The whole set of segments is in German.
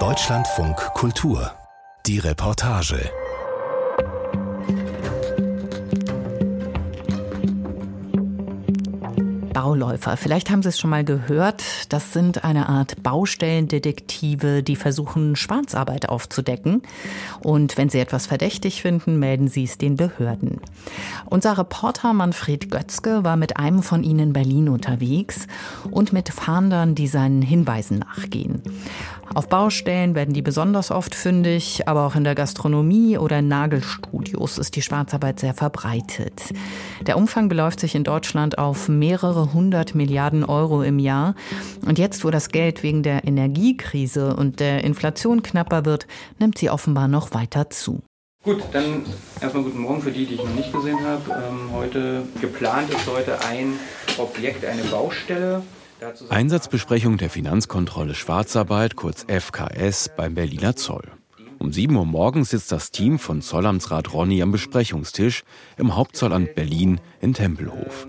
Deutschlandfunk Kultur. Die Reportage. Bauläufer. Vielleicht haben Sie es schon mal gehört. Das sind eine Art Baustellendetektive, die versuchen, Schwarzarbeit aufzudecken. Und wenn sie etwas verdächtig finden, melden sie es den Behörden. Unser Reporter Manfred Götzke war mit einem von ihnen in Berlin unterwegs und mit Fahndern, die seinen Hinweisen nachgehen. Auf Baustellen werden die besonders oft fündig, aber auch in der Gastronomie oder in Nagelstudios ist die Schwarzarbeit sehr verbreitet. Der Umfang beläuft sich in Deutschland auf mehrere hundert Milliarden Euro im Jahr. Und jetzt, wo das Geld wegen der Energiekrise und der Inflation knapper wird, nimmt sie offenbar noch weiter zu. Gut, dann erstmal guten Morgen für die, die ich noch nicht gesehen habe. Ähm, heute geplant ist heute ein Objekt, eine Baustelle. Einsatzbesprechung der Finanzkontrolle Schwarzarbeit, kurz FKS, beim Berliner Zoll. Um 7 Uhr morgens sitzt das Team von Zollamtsrat Ronny am Besprechungstisch im Hauptzollamt Berlin in Tempelhof.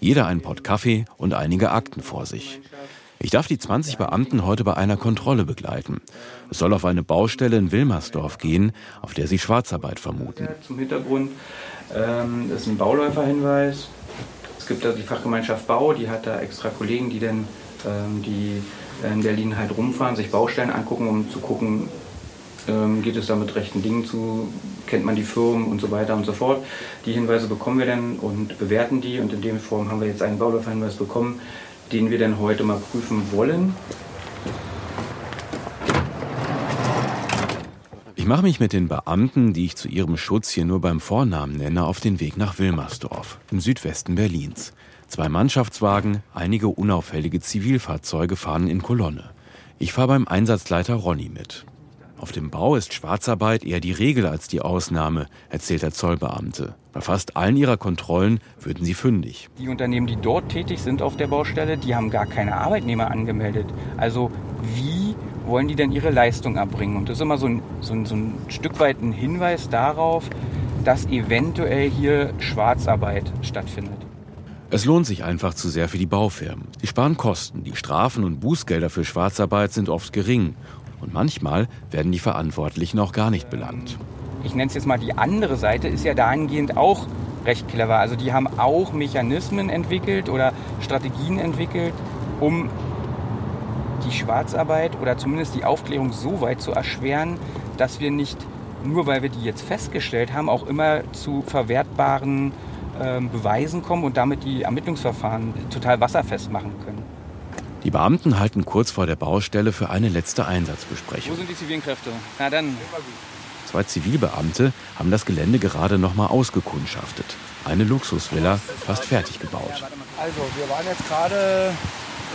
Jeder ein Pott Kaffee und einige Akten vor sich. Ich darf die 20 Beamten heute bei einer Kontrolle begleiten. Es soll auf eine Baustelle in Wilmersdorf gehen, auf der sie Schwarzarbeit vermuten. Zum Hintergrund ähm, ist ein Bauläuferhinweis. Es gibt da die Fachgemeinschaft Bau, die hat da extra Kollegen, die dann ähm, die in Berlin halt rumfahren, sich Baustellen angucken, um zu gucken, ähm, geht es da mit rechten Dingen zu, kennt man die Firmen und so weiter und so fort. Die Hinweise bekommen wir dann und bewerten die und in dem Form haben wir jetzt einen Bauläuferhinweis bekommen, den wir dann heute mal prüfen wollen. Ich mache mich mit den Beamten, die ich zu ihrem Schutz hier nur beim Vornamen nenne, auf den Weg nach Wilmersdorf im Südwesten Berlins. Zwei Mannschaftswagen, einige unauffällige Zivilfahrzeuge fahren in Kolonne. Ich fahre beim Einsatzleiter Ronny mit. Auf dem Bau ist Schwarzarbeit eher die Regel als die Ausnahme, erzählt der Zollbeamte. Bei fast allen ihrer Kontrollen würden sie fündig. Die Unternehmen, die dort tätig sind auf der Baustelle, die haben gar keine Arbeitnehmer angemeldet. Also wie wollen die denn ihre Leistung erbringen? Und das ist immer so ein, so ein, so ein Stück weit ein Hinweis darauf, dass eventuell hier Schwarzarbeit stattfindet. Es lohnt sich einfach zu sehr für die Baufirmen. Sie sparen Kosten. Die Strafen und Bußgelder für Schwarzarbeit sind oft gering. Und manchmal werden die Verantwortlichen auch gar nicht belangt. Ich nenne es jetzt mal die andere Seite, ist ja dahingehend auch recht clever. Also die haben auch Mechanismen entwickelt oder Strategien entwickelt, um die Schwarzarbeit oder zumindest die Aufklärung so weit zu erschweren, dass wir nicht, nur weil wir die jetzt festgestellt haben, auch immer zu verwertbaren äh, Beweisen kommen und damit die Ermittlungsverfahren total wasserfest machen können. Die Beamten halten kurz vor der Baustelle für eine letzte Einsatzbesprechung. Wo sind die zivilen Kräfte? Na dann. Zwei Zivilbeamte haben das Gelände gerade noch mal ausgekundschaftet. Eine Luxusvilla, fast fertig gebaut. Also, wir waren jetzt gerade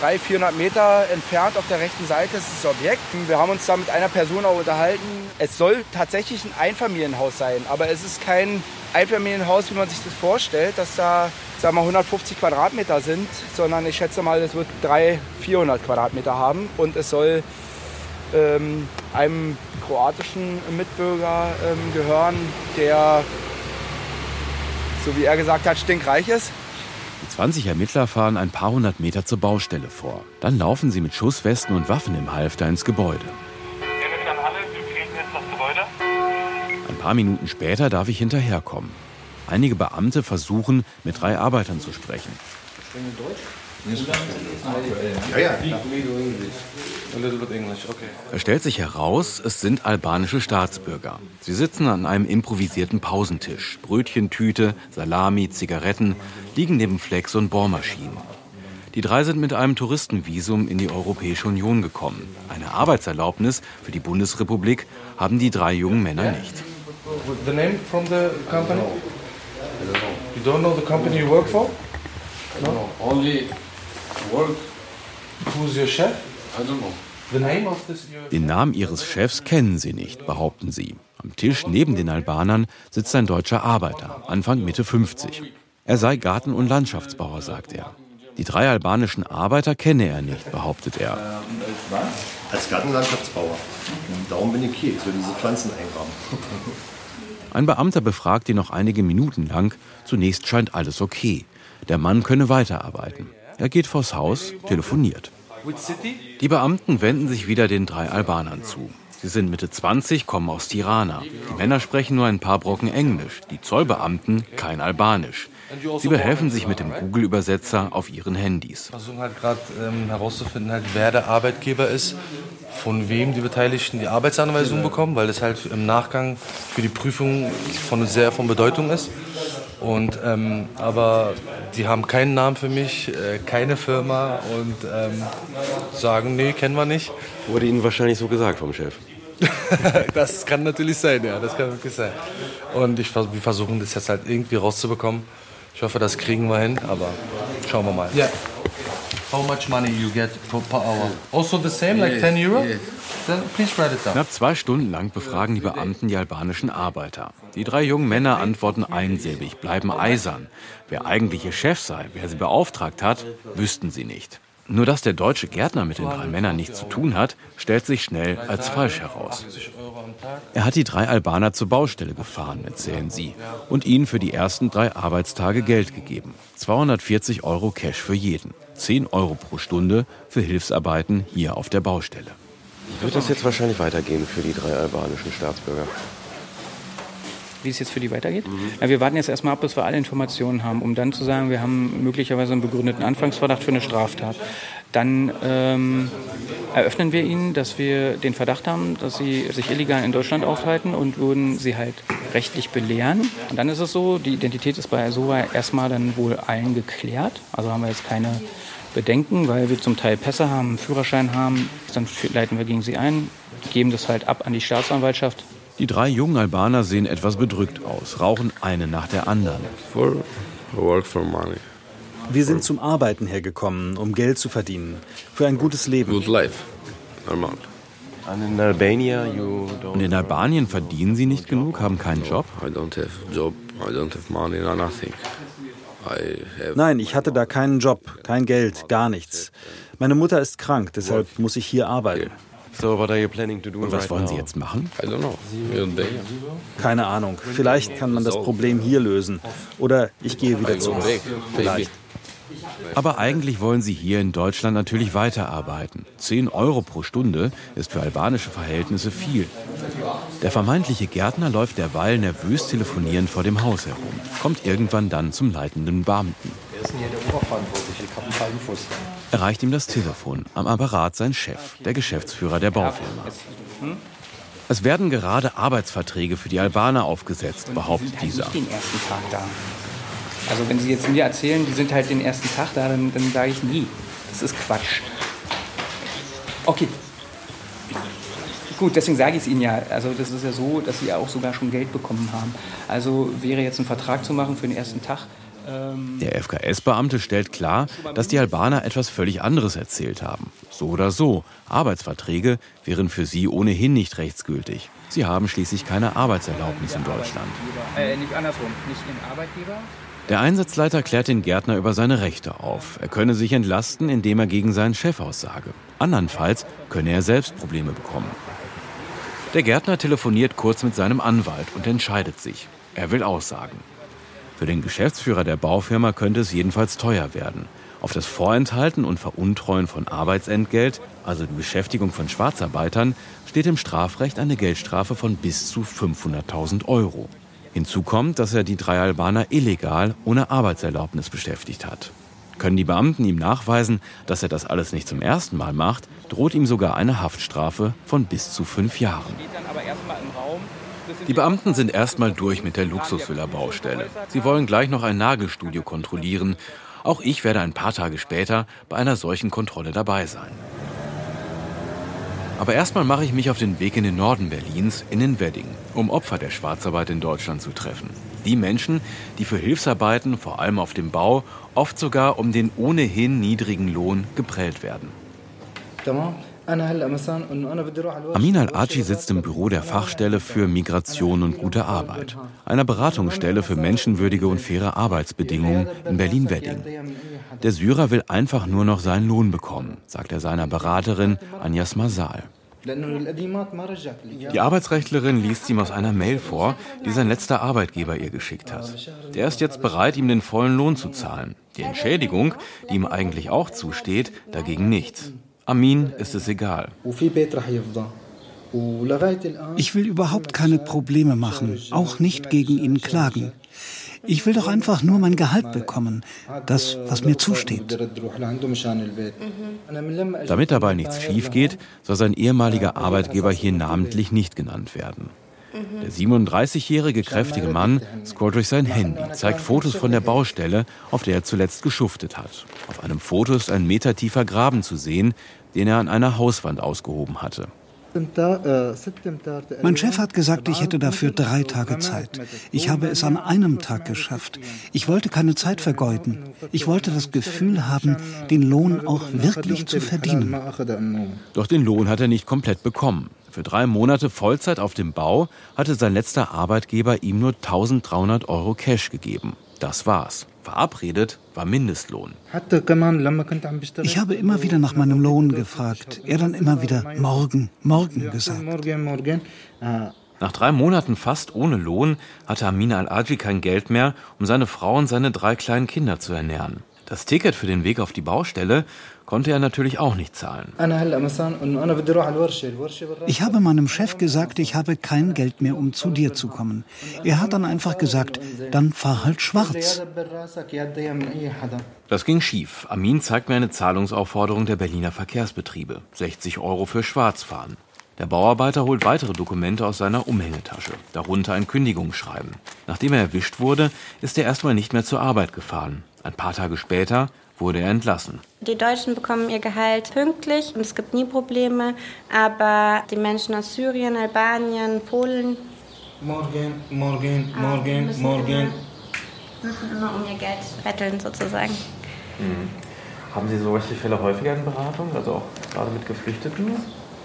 300, 400 Meter entfernt auf der rechten Seite ist das Objekt. Wir haben uns da mit einer Person auch unterhalten. Es soll tatsächlich ein Einfamilienhaus sein, aber es ist kein Einfamilienhaus, wie man sich das vorstellt, dass da sagen wir, 150 Quadratmeter sind, sondern ich schätze mal, es wird 300, 400 Quadratmeter haben und es soll ähm, einem kroatischen Mitbürger ähm, gehören, der, so wie er gesagt hat, stinkreich ist. Die 20 Ermittler fahren ein paar hundert Meter zur Baustelle vor. Dann laufen sie mit Schusswesten und Waffen im Halfter ins Gebäude. Paar Minuten später darf ich hinterherkommen. Einige Beamte versuchen, mit drei Arbeitern zu sprechen. Sprechen Deutsch? Ja, ja. Es stellt sich heraus, es sind albanische Staatsbürger. Sie sitzen an einem improvisierten Pausentisch. Brötchentüte, Salami, Zigaretten liegen neben Flex und Bohrmaschinen. Die drei sind mit einem Touristenvisum in die Europäische Union gekommen. Eine Arbeitserlaubnis für die Bundesrepublik haben die drei jungen Männer nicht. The name from the company? You don't know the company you work for? No, only work. Who's your chef? I don't know. The name of this your Den Namen ihres Chefs kennen sie nicht, behaupten sie. Am Tisch neben den Albanern sitzt ein deutscher Arbeiter, Anfang Mitte 50. Er sei Garten- und Landschaftsbauer, sagt er. Die drei albanischen Arbeiter kenne er nicht, behauptet er. Als Gartenlandschaftsbauer. Darum bin ich hier, ich soll diese Pflanzen eingraben. Ein Beamter befragt ihn noch einige Minuten lang. Zunächst scheint alles okay. Der Mann könne weiterarbeiten. Er geht vors Haus, telefoniert. Die Beamten wenden sich wieder den drei Albanern zu. Sie sind Mitte 20, kommen aus Tirana. Die Männer sprechen nur ein paar Brocken Englisch, die Zollbeamten kein Albanisch. Sie behelfen sich mit dem Google-Übersetzer auf ihren Handys. Wir versuchen halt gerade ähm, herauszufinden, halt, wer der Arbeitgeber ist, von wem die Beteiligten die Arbeitsanweisung bekommen, weil das halt im Nachgang für die Prüfung von sehr von Bedeutung ist. Und, ähm, aber die haben keinen Namen für mich, äh, keine Firma und ähm, sagen, nee, kennen wir nicht. Wurde Ihnen wahrscheinlich so gesagt vom Chef. das kann natürlich sein, ja, das kann wirklich sein. Und ich, wir versuchen das jetzt halt irgendwie rauszubekommen. Ich hoffe, das kriegen wir hin, aber schauen wir mal. Ja. How much money you get per, per hour? Also the same, like 10 Euro? Then please write it down. Knapp zwei Stunden lang befragen die Beamten die albanischen Arbeiter. Die drei jungen Männer antworten einsilbig, bleiben eisern. Wer eigentlich ihr Chef sei, wer sie beauftragt hat, wüssten sie nicht. Nur dass der deutsche Gärtner mit den drei Männern nichts zu tun hat, stellt sich schnell als falsch heraus. Er hat die drei Albaner zur Baustelle gefahren, erzählen sie, und ihnen für die ersten drei Arbeitstage Geld gegeben. 240 Euro Cash für jeden, 10 Euro pro Stunde für Hilfsarbeiten hier auf der Baustelle. Wird das jetzt wahrscheinlich weitergehen für die drei albanischen Staatsbürger? Wie es jetzt für die weitergeht. Mhm. Ja, wir warten jetzt erstmal ab, bis wir alle Informationen haben, um dann zu sagen, wir haben möglicherweise einen begründeten Anfangsverdacht für eine Straftat. Dann ähm, eröffnen wir ihnen, dass wir den Verdacht haben, dass sie sich illegal in Deutschland aufhalten und würden sie halt rechtlich belehren. Und dann ist es so, die Identität ist bei SOA erstmal dann wohl allen geklärt. Also haben wir jetzt keine Bedenken, weil wir zum Teil Pässe haben, Führerschein haben. Dann leiten wir gegen sie ein, geben das halt ab an die Staatsanwaltschaft die drei jungen Albaner sehen etwas bedrückt aus, rauchen eine nach der anderen. Wir sind zum Arbeiten hergekommen, um Geld zu verdienen, für ein gutes Leben. Good life. Normal. In, Albania Und in Albanien verdienen sie nicht genug, haben keinen Job? Nein, ich hatte da keinen Job, kein Geld, gar nichts. Meine Mutter ist krank, deshalb muss ich hier arbeiten. So, what are you planning to do Und was wollen Sie jetzt machen? I don't know. Keine Ahnung. Vielleicht kann man das Problem hier lösen. Oder ich gehe wieder zurück. Vielleicht. Aber eigentlich wollen sie hier in Deutschland natürlich weiterarbeiten. 10 Euro pro Stunde ist für albanische Verhältnisse viel. Der vermeintliche Gärtner läuft derweil nervös telefonierend vor dem Haus herum, kommt irgendwann dann zum leitenden Beamten. Wer ist denn hier der Oberverantwortliche? Ich habe einen falschen Fuß erreicht ihm das Telefon, am Apparat sein Chef, der Geschäftsführer der Baufirma. Es werden gerade Arbeitsverträge für die Albaner aufgesetzt, behauptet dieser. Den ersten Tag da. Also wenn Sie jetzt mir erzählen, die sind halt den ersten Tag da, dann, dann sage ich nie. Das ist Quatsch. Okay. Gut, deswegen sage ich es Ihnen ja. Also das ist ja so, dass Sie ja auch sogar schon Geld bekommen haben. Also wäre jetzt ein Vertrag zu machen für den ersten Tag, der FKS-Beamte stellt klar, dass die Albaner etwas völlig anderes erzählt haben. So oder so, Arbeitsverträge wären für sie ohnehin nicht rechtsgültig. Sie haben schließlich keine Arbeitserlaubnis in Deutschland. Äh, nicht andersrum, nicht Ihren Arbeitgeber? Der Einsatzleiter klärt den Gärtner über seine Rechte auf. Er könne sich entlasten, indem er gegen seinen Chef aussage. Andernfalls könne er selbst Probleme bekommen. Der Gärtner telefoniert kurz mit seinem Anwalt und entscheidet sich. Er will aussagen. Für den Geschäftsführer der Baufirma könnte es jedenfalls teuer werden. Auf das Vorenthalten und Veruntreuen von Arbeitsentgelt, also die Beschäftigung von Schwarzarbeitern, steht im Strafrecht eine Geldstrafe von bis zu 500.000 Euro. Hinzu kommt, dass er die drei Albaner illegal ohne Arbeitserlaubnis beschäftigt hat. Können die Beamten ihm nachweisen, dass er das alles nicht zum ersten Mal macht, droht ihm sogar eine Haftstrafe von bis zu fünf Jahren. Die Beamten sind erstmal durch mit der Luxusvilla-Baustelle. Sie wollen gleich noch ein Nagelstudio kontrollieren. Auch ich werde ein paar Tage später bei einer solchen Kontrolle dabei sein. Aber erstmal mache ich mich auf den Weg in den Norden Berlins, in den Wedding, um Opfer der Schwarzarbeit in Deutschland zu treffen. Die Menschen, die für Hilfsarbeiten, vor allem auf dem Bau, oft sogar um den ohnehin niedrigen Lohn geprellt werden. Amin al-Aji sitzt im Büro der Fachstelle für Migration und gute Arbeit, einer Beratungsstelle für menschenwürdige und faire Arbeitsbedingungen in Berlin-Wedding. Der Syrer will einfach nur noch seinen Lohn bekommen, sagt er seiner Beraterin Anjas Masal. Die Arbeitsrechtlerin liest ihm aus einer Mail vor, die sein letzter Arbeitgeber ihr geschickt hat. Der ist jetzt bereit, ihm den vollen Lohn zu zahlen. Die Entschädigung, die ihm eigentlich auch zusteht, dagegen nichts. Amin ist es egal. Ich will überhaupt keine Probleme machen, auch nicht gegen ihn klagen. Ich will doch einfach nur mein Gehalt bekommen, das, was mir zusteht. Damit dabei nichts schief geht, soll sein ehemaliger Arbeitgeber hier namentlich nicht genannt werden. Der 37-jährige kräftige Mann scrollt durch sein Handy, zeigt Fotos von der Baustelle, auf der er zuletzt geschuftet hat. Auf einem Foto ist ein metertiefer Graben zu sehen, den er an einer Hauswand ausgehoben hatte. Mein Chef hat gesagt, ich hätte dafür drei Tage Zeit. Ich habe es an einem Tag geschafft. Ich wollte keine Zeit vergeuden. Ich wollte das Gefühl haben, den Lohn auch wirklich zu verdienen. Doch den Lohn hat er nicht komplett bekommen. Für drei Monate Vollzeit auf dem Bau hatte sein letzter Arbeitgeber ihm nur 1300 Euro Cash gegeben. Das war's. Verabredet war Mindestlohn. Ich habe immer wieder nach meinem Lohn gefragt. Er dann immer wieder morgen, morgen gesagt. Nach drei Monaten fast ohne Lohn hatte Amina Al-Aji kein Geld mehr, um seine Frau und seine drei kleinen Kinder zu ernähren. Das Ticket für den Weg auf die Baustelle konnte er natürlich auch nicht zahlen. Ich habe meinem Chef gesagt, ich habe kein Geld mehr, um zu dir zu kommen. Er hat dann einfach gesagt, dann fahr halt schwarz. Das ging schief. Amin zeigt mir eine Zahlungsaufforderung der Berliner Verkehrsbetriebe. 60 Euro für Schwarzfahren. Der Bauarbeiter holt weitere Dokumente aus seiner Umhängetasche, darunter ein Kündigungsschreiben. Nachdem er erwischt wurde, ist er erstmal nicht mehr zur Arbeit gefahren. Ein paar Tage später wurde er entlassen. Die Deutschen bekommen ihr Gehalt pünktlich und es gibt nie Probleme, aber die Menschen aus Syrien, Albanien, Polen. Morgen, morgen, ah, morgen, müssen morgen. Immer, müssen immer um ihr Geld betteln sozusagen. Mhm. Haben Sie solche Fälle häufiger in Beratung, also auch gerade mit Geflüchteten?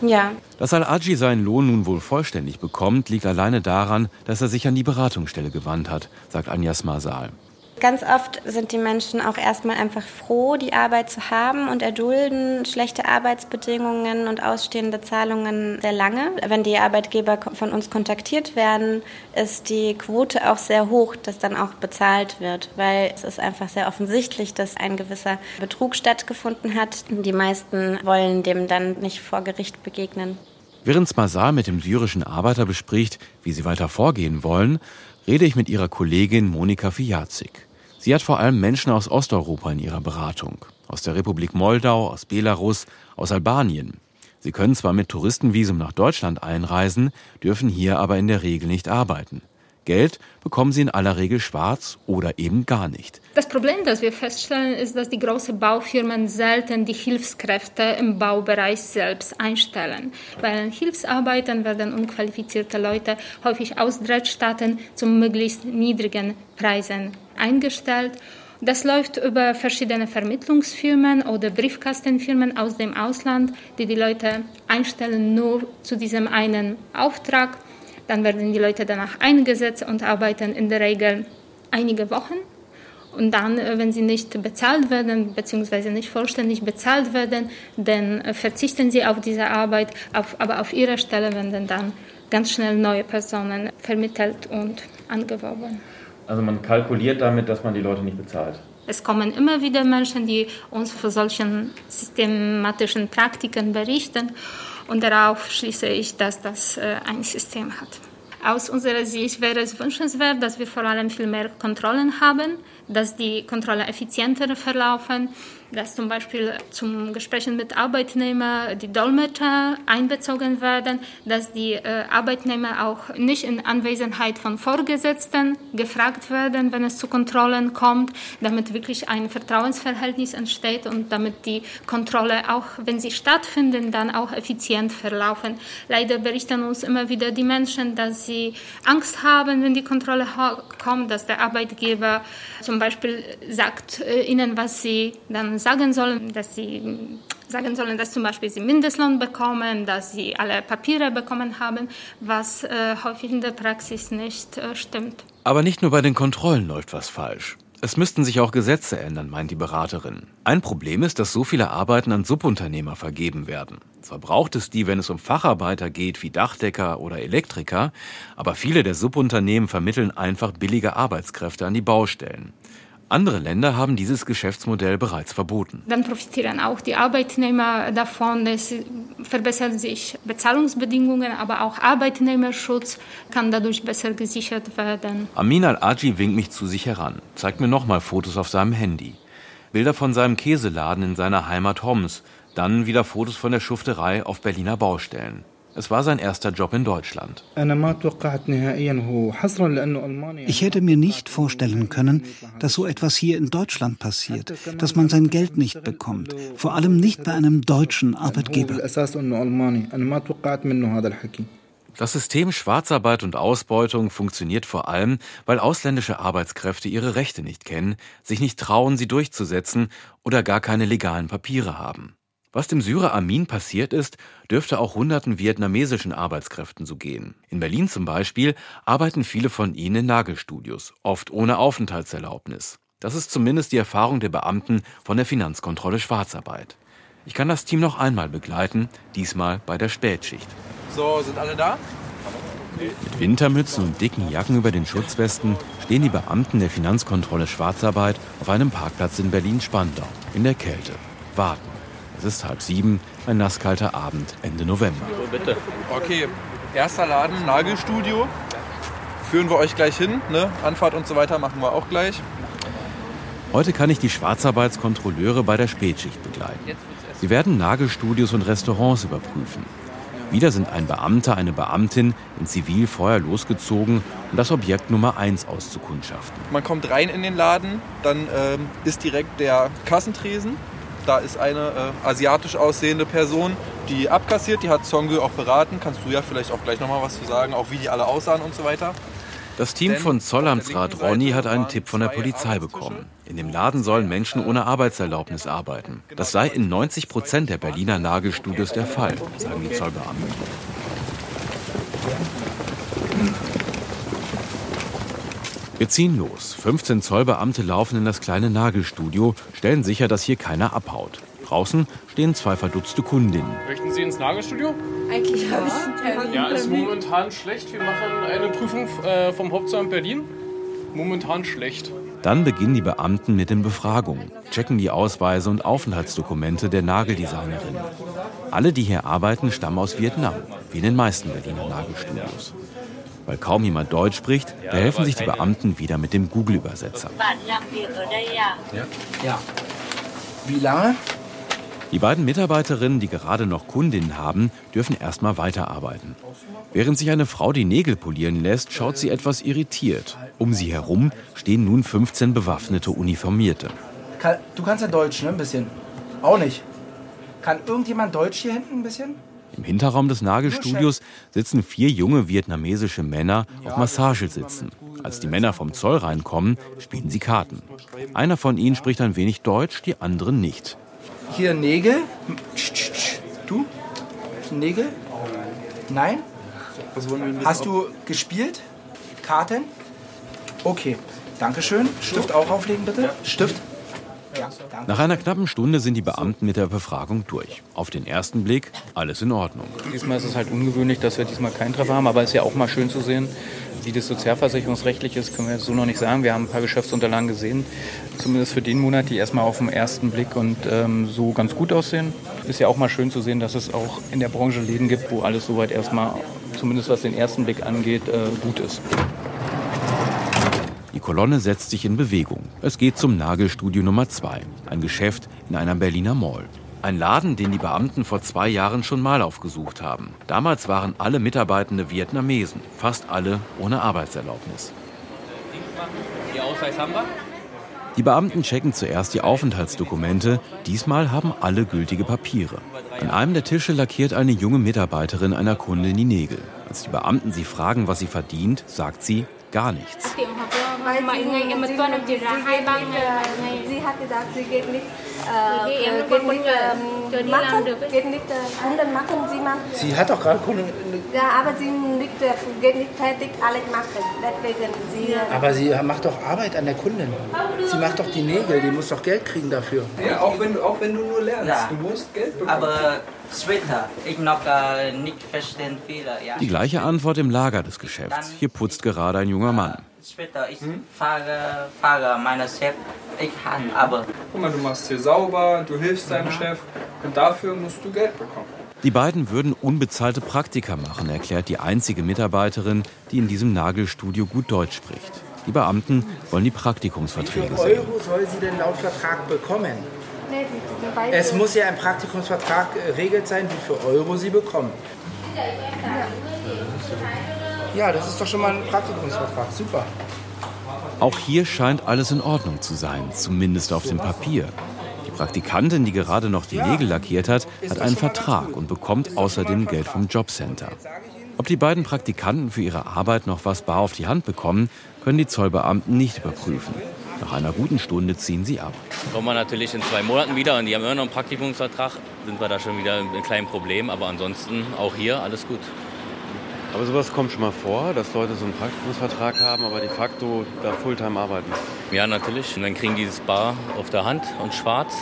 Ja. Dass Al-Aji seinen Lohn nun wohl vollständig bekommt, liegt alleine daran, dass er sich an die Beratungsstelle gewandt hat, sagt Anjas Masal. Ganz oft sind die Menschen auch erstmal einfach froh, die Arbeit zu haben und erdulden schlechte Arbeitsbedingungen und ausstehende Zahlungen sehr lange. Wenn die Arbeitgeber von uns kontaktiert werden, ist die Quote auch sehr hoch, dass dann auch bezahlt wird, weil es ist einfach sehr offensichtlich, dass ein gewisser Betrug stattgefunden hat. Die meisten wollen dem dann nicht vor Gericht begegnen. Während Smazar mit dem syrischen Arbeiter bespricht, wie sie weiter vorgehen wollen, rede ich mit ihrer Kollegin Monika Fijazik. Sie hat vor allem Menschen aus Osteuropa in ihrer Beratung. Aus der Republik Moldau, aus Belarus, aus Albanien. Sie können zwar mit Touristenvisum nach Deutschland einreisen, dürfen hier aber in der Regel nicht arbeiten. Geld bekommen sie in aller Regel schwarz oder eben gar nicht. Das Problem, das wir feststellen, ist, dass die großen Baufirmen selten die Hilfskräfte im Baubereich selbst einstellen. Weil Hilfsarbeitern werden unqualifizierte Leute häufig aus Drittstaaten zu möglichst niedrigen Preisen eingestellt. Das läuft über verschiedene Vermittlungsfirmen oder Briefkastenfirmen aus dem Ausland, die die Leute einstellen nur zu diesem einen Auftrag. Dann werden die Leute danach eingesetzt und arbeiten in der Regel einige Wochen. Und dann, äh, wenn sie nicht bezahlt werden, beziehungsweise nicht vollständig bezahlt werden, dann äh, verzichten sie auf diese Arbeit, auf, aber auf ihrer Stelle werden dann ganz schnell neue Personen vermittelt und angeworben. Also man kalkuliert damit, dass man die Leute nicht bezahlt. Es kommen immer wieder Menschen, die uns von solchen systematischen Praktiken berichten und darauf schließe ich, dass das äh, ein System hat. Aus unserer Sicht wäre es wünschenswert, dass wir vor allem viel mehr Kontrollen haben, dass die Kontrollen effizienter verlaufen, dass zum Beispiel zum Gesprächen mit Arbeitnehmern die Dolmetscher einbezogen werden, dass die äh, Arbeitnehmer auch nicht in Anwesenheit von Vorgesetzten gefragt werden, wenn es zu Kontrollen kommt, damit wirklich ein Vertrauensverhältnis entsteht und damit die Kontrolle auch, wenn sie stattfinden, dann auch effizient verlaufen. Leider berichten uns immer wieder die Menschen, dass sie Angst haben, wenn die Kontrolle kommt, dass der Arbeitgeber zum Beispiel sagt äh, ihnen, was sie dann sagen sollen, dass sie sagen sollen, dass zum Beispiel sie Mindestlohn bekommen, dass sie alle Papiere bekommen haben, was äh, häufig in der Praxis nicht äh, stimmt. Aber nicht nur bei den Kontrollen läuft was falsch. Es müssten sich auch Gesetze ändern, meint die Beraterin. Ein Problem ist, dass so viele Arbeiten an Subunternehmer vergeben werden. Zwar braucht es die, wenn es um Facharbeiter geht, wie Dachdecker oder Elektriker, aber viele der Subunternehmen vermitteln einfach billige Arbeitskräfte an die Baustellen. Andere Länder haben dieses Geschäftsmodell bereits verboten. Dann profitieren auch die Arbeitnehmer davon. Es verbessern sich Bezahlungsbedingungen, aber auch Arbeitnehmerschutz kann dadurch besser gesichert werden. Amin al-Aji winkt mich zu sich heran, zeigt mir nochmal Fotos auf seinem Handy. Bilder von seinem Käseladen in seiner Heimat Homs, dann wieder Fotos von der Schufterei auf Berliner Baustellen. Es war sein erster Job in Deutschland. Ich hätte mir nicht vorstellen können, dass so etwas hier in Deutschland passiert, dass man sein Geld nicht bekommt, vor allem nicht bei einem deutschen Arbeitgeber. Das System Schwarzarbeit und Ausbeutung funktioniert vor allem, weil ausländische Arbeitskräfte ihre Rechte nicht kennen, sich nicht trauen, sie durchzusetzen oder gar keine legalen Papiere haben. Was dem Syrer Amin passiert ist, dürfte auch hunderten vietnamesischen Arbeitskräften so gehen. In Berlin zum Beispiel arbeiten viele von ihnen in Nagelstudios, oft ohne Aufenthaltserlaubnis. Das ist zumindest die Erfahrung der Beamten von der Finanzkontrolle Schwarzarbeit. Ich kann das Team noch einmal begleiten, diesmal bei der Spätschicht. So, sind alle da? Mit Wintermützen und dicken Jacken über den Schutzwesten stehen die Beamten der Finanzkontrolle Schwarzarbeit auf einem Parkplatz in Berlin-Spandau in der Kälte. Warten. Es ist halb sieben, ein nasskalter Abend Ende November. Bitte. Okay, erster Laden, Nagelstudio. Führen wir euch gleich hin. Ne? Anfahrt und so weiter machen wir auch gleich. Heute kann ich die Schwarzarbeitskontrolleure bei der Spätschicht begleiten. Sie werden Nagelstudios und Restaurants überprüfen. Wieder sind ein Beamter, eine Beamtin in Zivil vorher losgezogen, um das Objekt Nummer 1 auszukundschaften. Man kommt rein in den Laden, dann ähm, ist direkt der Kassentresen. Da ist eine äh, asiatisch aussehende Person, die abkassiert. Die hat Songül auch beraten. Kannst du ja vielleicht auch gleich nochmal was zu sagen, auch wie die alle aussahen und so weiter. Das Team von Zollamtsrat Ronny hat einen Tipp von der Polizei bekommen. In dem Laden sollen Menschen ohne Arbeitserlaubnis arbeiten. Das sei in 90 Prozent der Berliner Nagelstudios der Fall, sagen die Zollbeamten. Wir ziehen los. 15 Zollbeamte laufen in das kleine Nagelstudio, stellen sicher, dass hier keiner abhaut. Draußen stehen zwei verdutzte Kundinnen. Möchten Sie ins Nagelstudio? Eigentlich habe ich einen Termin. Ja, ist momentan schlecht. Wir machen eine Prüfung äh, vom Hauptzollamt Berlin. Momentan schlecht. Dann beginnen die Beamten mit den Befragungen, checken die Ausweise und Aufenthaltsdokumente der Nageldesignerin. Alle, die hier arbeiten, stammen aus Vietnam, wie in den meisten Berliner Nagelstudios. Weil kaum jemand Deutsch spricht, da helfen sich die Beamten wieder mit dem Google-Übersetzer. Ja. ja. Wie lange? Die beiden Mitarbeiterinnen, die gerade noch Kundinnen haben, dürfen erstmal weiterarbeiten. Während sich eine Frau die Nägel polieren lässt, schaut sie etwas irritiert. Um sie herum stehen nun 15 bewaffnete Uniformierte. du kannst ja Deutsch, ne? Ein bisschen. Auch nicht. Kann irgendjemand Deutsch hier hinten ein bisschen? Im Hinterraum des Nagelstudios sitzen vier junge vietnamesische Männer auf Massagesitzen. Als die Männer vom Zoll reinkommen, spielen sie Karten. Einer von ihnen spricht ein wenig Deutsch, die anderen nicht. Hier Nägel. Du? Nägel? Nein? Hast du gespielt? Karten? Okay. Dankeschön. Stift auch auflegen, bitte. Stift. Nach einer knappen Stunde sind die Beamten mit der Befragung durch. Auf den ersten Blick alles in Ordnung. Diesmal ist es halt ungewöhnlich, dass wir diesmal keinen Treffer haben, aber es ist ja auch mal schön zu sehen, wie das sozialversicherungsrechtlich ist, können wir so noch nicht sagen. Wir haben ein paar Geschäftsunterlagen gesehen, zumindest für den Monat, die erstmal auf den ersten Blick und ähm, so ganz gut aussehen. Ist ja auch mal schön zu sehen, dass es auch in der Branche Läden gibt, wo alles soweit erstmal, zumindest was den ersten Blick angeht, äh, gut ist. Die Kolonne setzt sich in Bewegung. Es geht zum Nagelstudio Nummer 2, ein Geschäft in einer Berliner Mall. Ein Laden, den die Beamten vor zwei Jahren schon mal aufgesucht haben. Damals waren alle Mitarbeitende Vietnamesen, fast alle ohne Arbeitserlaubnis. Die Beamten checken zuerst die Aufenthaltsdokumente. Diesmal haben alle gültige Papiere. An einem der Tische lackiert eine junge Mitarbeiterin einer Kundin die Nägel. Als die Beamten sie fragen, was sie verdient, sagt sie gar nichts. Weil sie, sie, sie, sie hat gesagt, sie geht nicht, äh, geht nicht ähm, machen, geht nicht äh, Kunden machen, sie macht. Sie hat doch gerade Kunden. Ja, aber sie nicht, geht nicht fertig alles machen. Deswegen sie. Aber sie macht doch Arbeit an der Kundin. Sie macht doch die Nägel, die muss doch Geld kriegen dafür. Ja, auch wenn, auch wenn du nur lernst, Ja. du musst Geld bekommen. Aber Die gleiche Antwort im Lager des Geschäfts. Hier putzt gerade ein junger Mann. Ich fahre, fahre meinen Chef, ich kann aber. Guck mal, du machst hier sauber, du hilfst deinem Chef und dafür musst du Geld bekommen. Die beiden würden unbezahlte Praktika machen, erklärt die einzige Mitarbeiterin, die in diesem Nagelstudio gut Deutsch spricht. Die Beamten wollen die Praktikumsverträge Wie viel sehen. Euro soll sie denn laut Vertrag bekommen? Es muss ja im Praktikumsvertrag geregelt sein, wie viel Euro sie bekommen. Ja, das ist doch schon mal ein Praktikumsvertrag. Super. Auch hier scheint alles in Ordnung zu sein, zumindest auf dem Papier. Die Praktikantin, die gerade noch die Nägel lackiert hat, hat einen Vertrag und bekommt außerdem Geld vom Jobcenter. Ob die beiden Praktikanten für ihre Arbeit noch was bar auf die Hand bekommen, können die Zollbeamten nicht überprüfen. Nach einer guten Stunde ziehen sie ab. Kommen wir natürlich in zwei Monaten wieder und die haben immer noch einen Praktikumsvertrag, sind wir da schon wieder mit einem kleinen Problem. Aber ansonsten auch hier alles gut. Aber sowas kommt schon mal vor, dass Leute so einen Praktikumsvertrag haben, aber de facto da Fulltime arbeiten. Ja, natürlich. Und dann kriegen die das Bar auf der Hand und schwarz.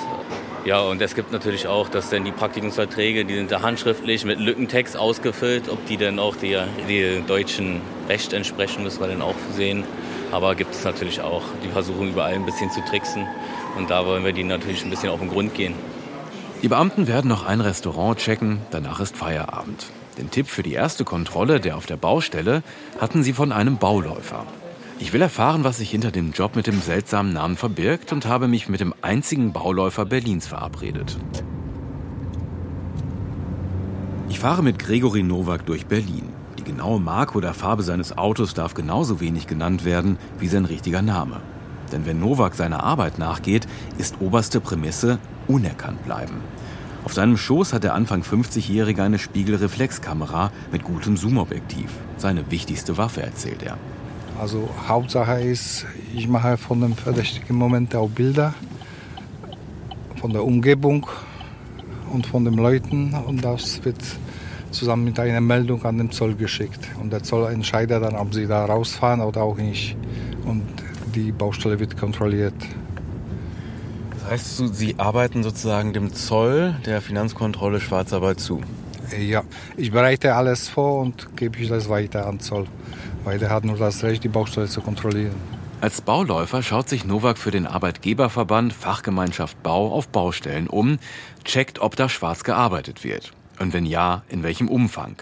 Ja, und es gibt natürlich auch, dass dann die Praktikumsverträge, die sind da handschriftlich mit Lückentext ausgefüllt. Ob die dann auch die, die deutschen Recht entsprechen, müssen wir dann auch sehen. Aber gibt es natürlich auch. Die versuchen überall ein bisschen zu tricksen. Und da wollen wir die natürlich ein bisschen auf den Grund gehen. Die Beamten werden noch ein Restaurant checken, danach ist Feierabend. Den Tipp für die erste Kontrolle der auf der Baustelle hatten sie von einem Bauläufer. Ich will erfahren, was sich hinter dem Job mit dem seltsamen Namen verbirgt und habe mich mit dem einzigen Bauläufer Berlins verabredet. Ich fahre mit Gregory Nowak durch Berlin. Die genaue Marke oder Farbe seines Autos darf genauso wenig genannt werden wie sein richtiger Name. Denn wenn Nowak seiner Arbeit nachgeht, ist oberste Prämisse unerkannt bleiben. Auf seinem Schoß hat der Anfang 50-Jährige eine Spiegelreflexkamera mit gutem Zoomobjektiv. Seine wichtigste Waffe, erzählt er. Also Hauptsache ist, ich mache von dem verdächtigen Moment auch Bilder von der Umgebung und von den Leuten und das wird zusammen mit einer Meldung an den Zoll geschickt. Und der Zoll entscheidet dann, ob sie da rausfahren oder auch nicht. Und die Baustelle wird kontrolliert. Das heißt, Sie arbeiten sozusagen dem Zoll, der Finanzkontrolle Schwarzarbeit zu? Ja, ich bereite alles vor und gebe ich das weiter an Zoll, weil der hat nur das Recht, die Baustelle zu kontrollieren. Als Bauläufer schaut sich Nowak für den Arbeitgeberverband Fachgemeinschaft Bau auf Baustellen um, checkt, ob da schwarz gearbeitet wird. Und wenn ja, in welchem Umfang.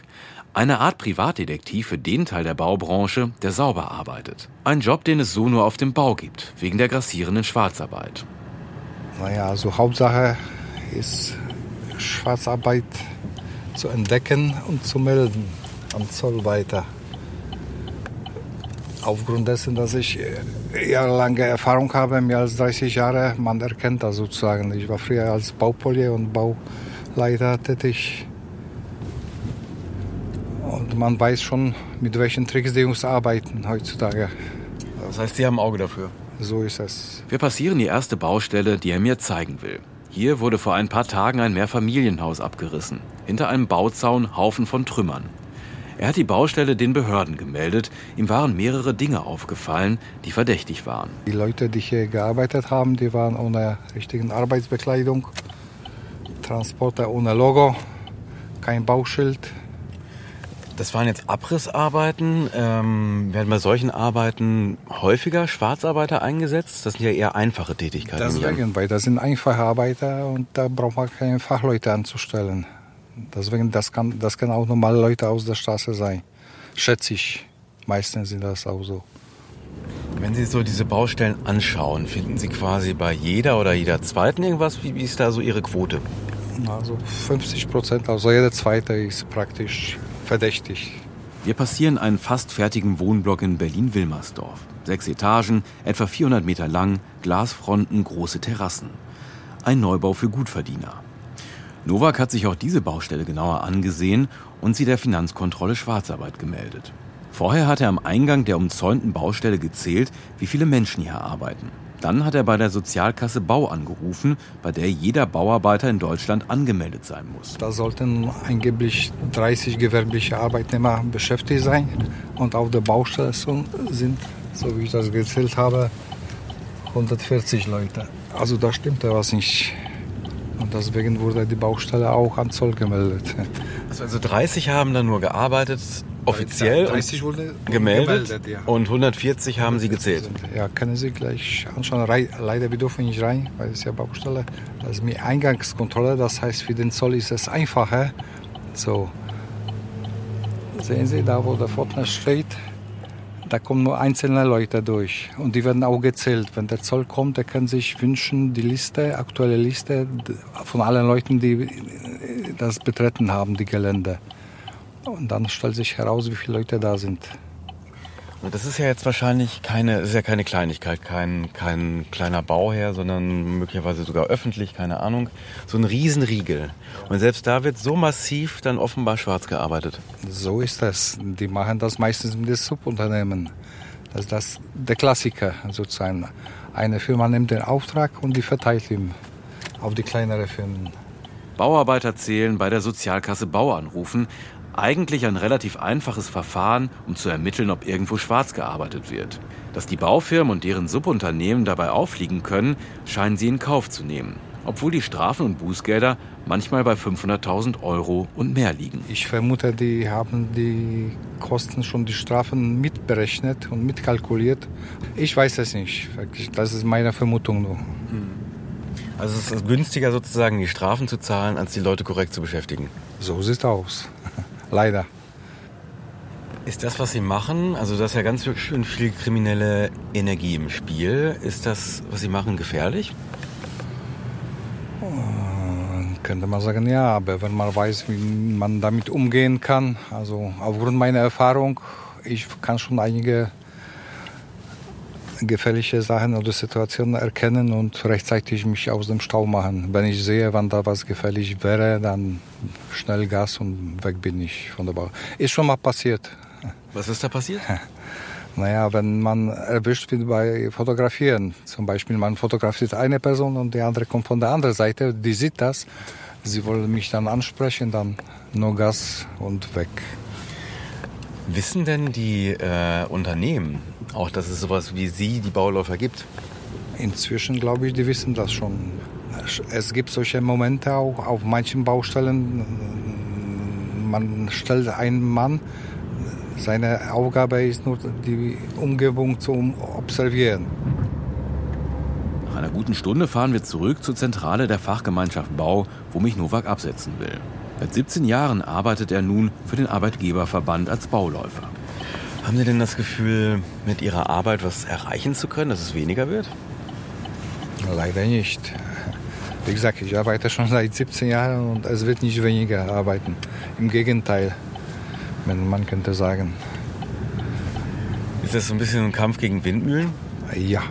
Eine Art Privatdetektiv für den Teil der Baubranche, der sauber arbeitet. Ein Job, den es so nur auf dem Bau gibt, wegen der grassierenden Schwarzarbeit. Naja, also Hauptsache ist Schwarzarbeit zu entdecken und zu melden an Zoll weiter. Aufgrund dessen, dass ich jahrelange Erfahrung habe, mehr als 30 Jahre, man erkennt das sozusagen. Ich war früher als Baupolier und Bauleiter tätig. Und man weiß schon, mit welchen Tricks die Jungs arbeiten heutzutage. Das heißt, Sie haben ein Auge dafür? So ist es. Wir passieren die erste Baustelle, die er mir zeigen will. Hier wurde vor ein paar Tagen ein Mehrfamilienhaus abgerissen. Hinter einem Bauzaun Haufen von Trümmern. Er hat die Baustelle den Behörden gemeldet. Ihm waren mehrere Dinge aufgefallen, die verdächtig waren. Die Leute, die hier gearbeitet haben, die waren ohne richtigen Arbeitsbekleidung. Transporter ohne Logo, kein Bauschild. Das waren jetzt Abrissarbeiten. Ähm, werden bei solchen Arbeiten häufiger Schwarzarbeiter eingesetzt? Das sind ja eher einfache Tätigkeiten. Deswegen, weil das sind einfache Arbeiter und da braucht man keine Fachleute anzustellen. Deswegen, das kann, das kann auch normale Leute aus der Straße sein. Schätze ich. Meistens sind das auch so. Wenn Sie so diese Baustellen anschauen, finden Sie quasi bei jeder oder jeder zweiten irgendwas? Wie, wie ist da so Ihre Quote? Also 50 Prozent, also jeder zweite ist praktisch verdächtig. Wir passieren einen fast fertigen Wohnblock in Berlin-Wilmersdorf. Sechs Etagen, etwa 400 Meter lang, Glasfronten, große Terrassen. Ein Neubau für Gutverdiener. Nowak hat sich auch diese Baustelle genauer angesehen und sie der Finanzkontrolle Schwarzarbeit gemeldet. Vorher hat er am Eingang der umzäunten Baustelle gezählt, wie viele Menschen hier arbeiten. Dann hat er bei der Sozialkasse Bau angerufen, bei der jeder Bauarbeiter in Deutschland angemeldet sein muss. Da sollten angeblich 30 gewerbliche Arbeitnehmer beschäftigt sein. Und auf der Baustelle sind, so wie ich das gezählt habe, 140 Leute. Also da stimmt was nicht. Und deswegen wurde die Baustelle auch an Zoll gemeldet. Also 30 haben dann nur gearbeitet, offiziell 30 wurde gemeldet, ja. und 140 haben sie gezählt. Ja, können Sie gleich anschauen. Leider, wir dürfen nicht rein, weil es ja Baustelle. Das ist mir Eingangskontrolle, das heißt, für den Zoll ist es einfacher. So. Sehen Sie, da wo der Pförtner steht, da kommen nur einzelne Leute durch. Und die werden auch gezählt. Wenn der Zoll kommt, der kann sich wünschen, die Liste, aktuelle Liste von allen Leuten, die äh, das betreten haben, die Gelände. Und dann stellt sich heraus, wie viele Leute da sind. Und das ist ja jetzt wahrscheinlich keine, ist ja keine Kleinigkeit, kein, kein kleiner Bauherr, sondern möglicherweise sogar öffentlich, keine Ahnung. So ein Riesenriegel. Und selbst da wird so massiv dann offenbar schwarz gearbeitet. So ist das. Die machen das meistens mit den Subunternehmen. Das ist das, der Klassiker sozusagen. Eine Firma nimmt den Auftrag und die verteilt ihn auf die kleineren Firmen. Bauarbeiter zählen bei der Sozialkasse Bauanrufen. Eigentlich ein relativ einfaches Verfahren, um zu ermitteln, ob irgendwo schwarz gearbeitet wird. Dass die Baufirmen und deren Subunternehmen dabei auffliegen können, scheinen sie in Kauf zu nehmen. Obwohl die Strafen und Bußgelder manchmal bei 500.000 Euro und mehr liegen. Ich vermute, die haben die Kosten schon, die Strafen mitberechnet und mitkalkuliert. Ich weiß es nicht. Das ist meine Vermutung nur. Also es ist günstiger sozusagen, die Strafen zu zahlen, als die Leute korrekt zu beschäftigen. So sieht es aus. Leider. Ist das, was Sie machen, also da ist ja ganz schön viel kriminelle Energie im Spiel. Ist das, was Sie machen, gefährlich? Äh, Könnte man sagen, ja, aber wenn man weiß, wie man damit umgehen kann, also aufgrund meiner Erfahrung, ich kann schon einige gefährliche Sachen oder Situationen erkennen und rechtzeitig mich aus dem Stau machen. Wenn ich sehe, wann da was gefährlich wäre, dann schnell Gas und weg bin ich von der Bau. Ist schon mal passiert. Was ist da passiert? Naja, wenn man erwischt wird bei Fotografieren, zum Beispiel man fotografiert eine Person und die andere kommt von der anderen Seite, die sieht das, sie wollen mich dann ansprechen, dann nur Gas und weg. Wissen denn die äh, Unternehmen auch, dass es sowas wie Sie, die Bauläufer, gibt? Inzwischen glaube ich, die wissen das schon. Es gibt solche Momente auch auf manchen Baustellen. Man stellt einen Mann, seine Aufgabe ist nur, die Umgebung zu observieren. Nach einer guten Stunde fahren wir zurück zur Zentrale der Fachgemeinschaft Bau, wo mich Nowak absetzen will. Seit 17 Jahren arbeitet er nun für den Arbeitgeberverband als Bauläufer. Haben Sie denn das Gefühl, mit Ihrer Arbeit was erreichen zu können, dass es weniger wird? Leider nicht. Wie gesagt, ich arbeite schon seit 17 Jahren und es wird nicht weniger arbeiten. Im Gegenteil, wenn man könnte sagen. Ist das so ein bisschen ein Kampf gegen Windmühlen? Ja,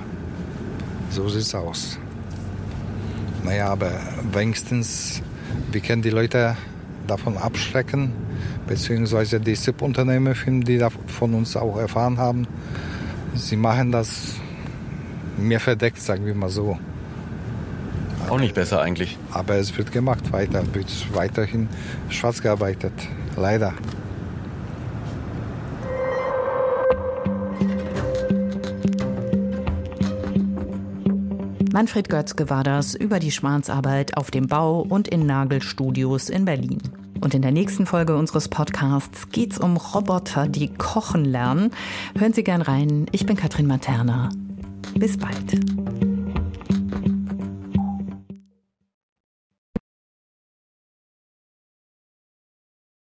so sieht es aus. Naja, aber wenigstens, wir können die Leute davon abschrecken, beziehungsweise die SIP-Unternehmen, die von uns auch erfahren haben, sie machen das mehr verdeckt, sagen wir mal so. Auch nicht besser eigentlich. Aber es wird gemacht weiter, wird weiterhin schwarz gearbeitet, leider. Manfred Götzke war das über die Schwarzarbeit auf dem Bau und in Nagelstudios in Berlin. Und in der nächsten Folge unseres Podcasts geht's um Roboter, die kochen lernen. Hören Sie gern rein. Ich bin Katrin Materna. Bis bald.